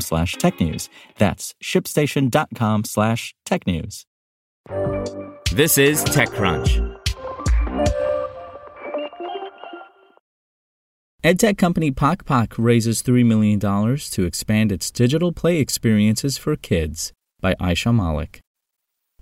slash technews. That's shipstation.com slash technews. This is TechCrunch. EdTech company PokPok raises $3 million to expand its digital play experiences for kids by Aisha Malik.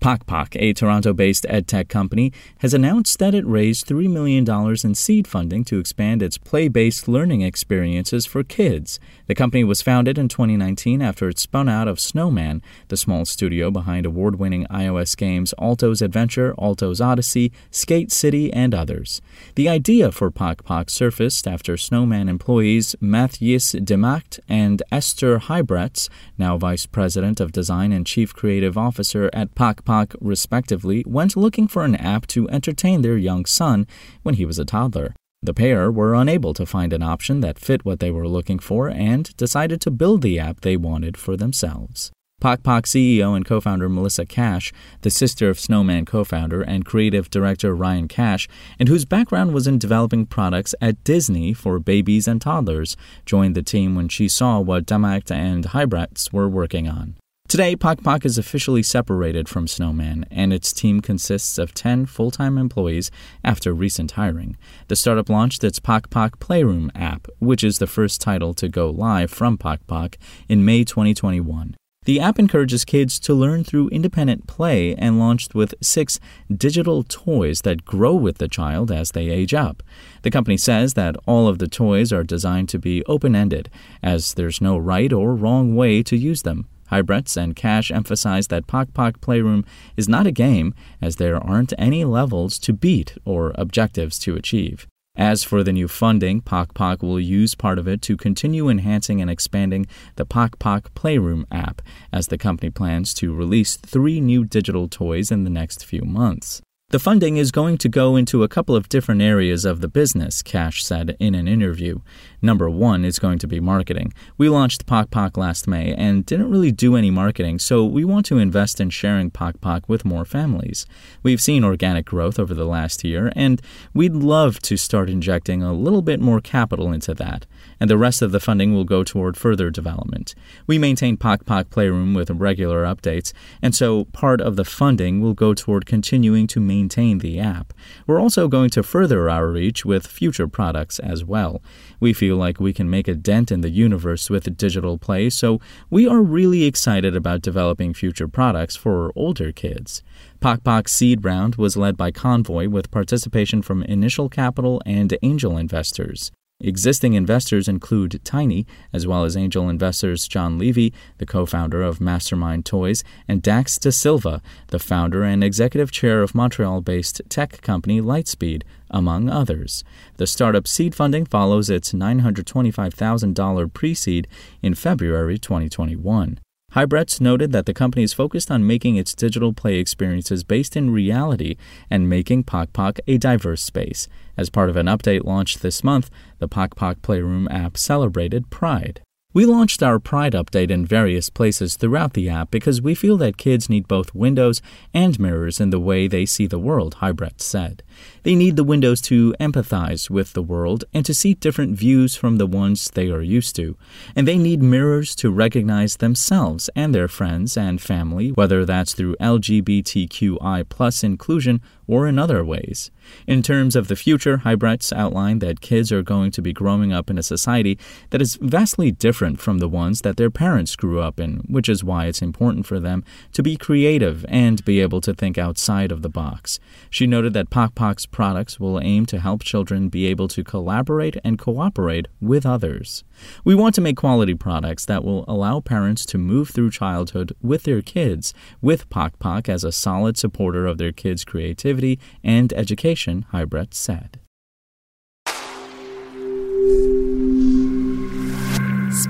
PokPok, a Toronto based edtech company, has announced that it raised $3 million in seed funding to expand its play based learning experiences for kids. The company was founded in 2019 after it spun out of Snowman, the small studio behind award winning iOS games Alto's Adventure, Alto's Odyssey, Skate City, and others. The idea for PokPok surfaced after Snowman employees Matthias Demaeght and Esther Huybreghts, now Vice President of Design and Chief Creative Officer at Respectively, went looking for an app to entertain their young son when he was a toddler. The pair were unable to find an option that fit what they were looking for and decided to build the app they wanted for themselves. PokPok CEO and co founder Melissa Cash, the sister of Snowman co founder and creative director Ryan Cash, and whose background was in developing products at Disney for babies and toddlers, joined the team when she saw what Demaeght and Huybreghts were working on. Today, PokPok is officially separated from Snowman, and its team consists of 10 full time employees after recent hiring. The startup launched its PokPok Playroom app, which is the first title to go live from PokPok in May 2021. The app encourages kids to learn through independent play and launched with six digital toys that grow with the child as they age up. The company says that all of the toys are designed to be open ended, as there's no right or wrong way to use them. Huybreghts and Cash emphasize that PokPok Playroom is not a game, as there aren't any levels to beat or objectives to achieve. As for the new funding, PokPok will use part of it to continue enhancing and expanding the PokPok Playroom app, as the company plans to release three new digital toys in the next few months. The funding is going to go into a couple of different areas of the business, Cash said in an interview. Number one is going to be marketing. We launched PokPok last May and didn't really do any marketing, so we want to invest in sharing PokPok with more families. We've seen organic growth over the last year, and we'd love to start injecting a little bit more capital into that, and the rest of the funding will go toward further development. We maintain PokPok Playroom with regular updates, and so part of the funding will go toward continuing to maintain maintain the app. We're also going to further our reach with future products as well. We feel like we can make a dent in the universe with digital play, so we are really excited about developing future products for older kids. PokPok's seed round was led by Konvoy with participation from Initial Capital and angel investors. Existing investors include Tiny, as well as angel investors John Levy, the co founder of Mastermind Toys, and Dax Da Silva, the founder and executive chair of Montreal based tech company Lightspeed, among others. The startup seed funding follows its $925,000 pre seed in February 2021. Huybreghts noted that the company is focused on making its digital play experiences based in reality and making PokPok a diverse space. As part of an update launched this month, the PokPok Playroom app celebrated Pride. We launched our Pride update in various places throughout the app because we feel that kids need both windows and mirrors in the way they see the world, Huybreghts said. They need the windows to empathize with the world and to see different views from the ones they are used to. And they need mirrors to recognize themselves and their friends and family, whether that's through LGBTQI plus inclusion or in other ways. In terms of the future, Huybreghts outlined that kids are going to be growing up in a society that is vastly different different from the ones that their parents grew up in, which is why it's important for them to be creative and be able to think outside of the box. She noted that Pok Pok's products will aim to help children be able to collaborate and cooperate with others. We want to make quality products that will allow parents to move through childhood with their kids, with Pok as a solid supporter of their kids' creativity and education, Huybreghts said.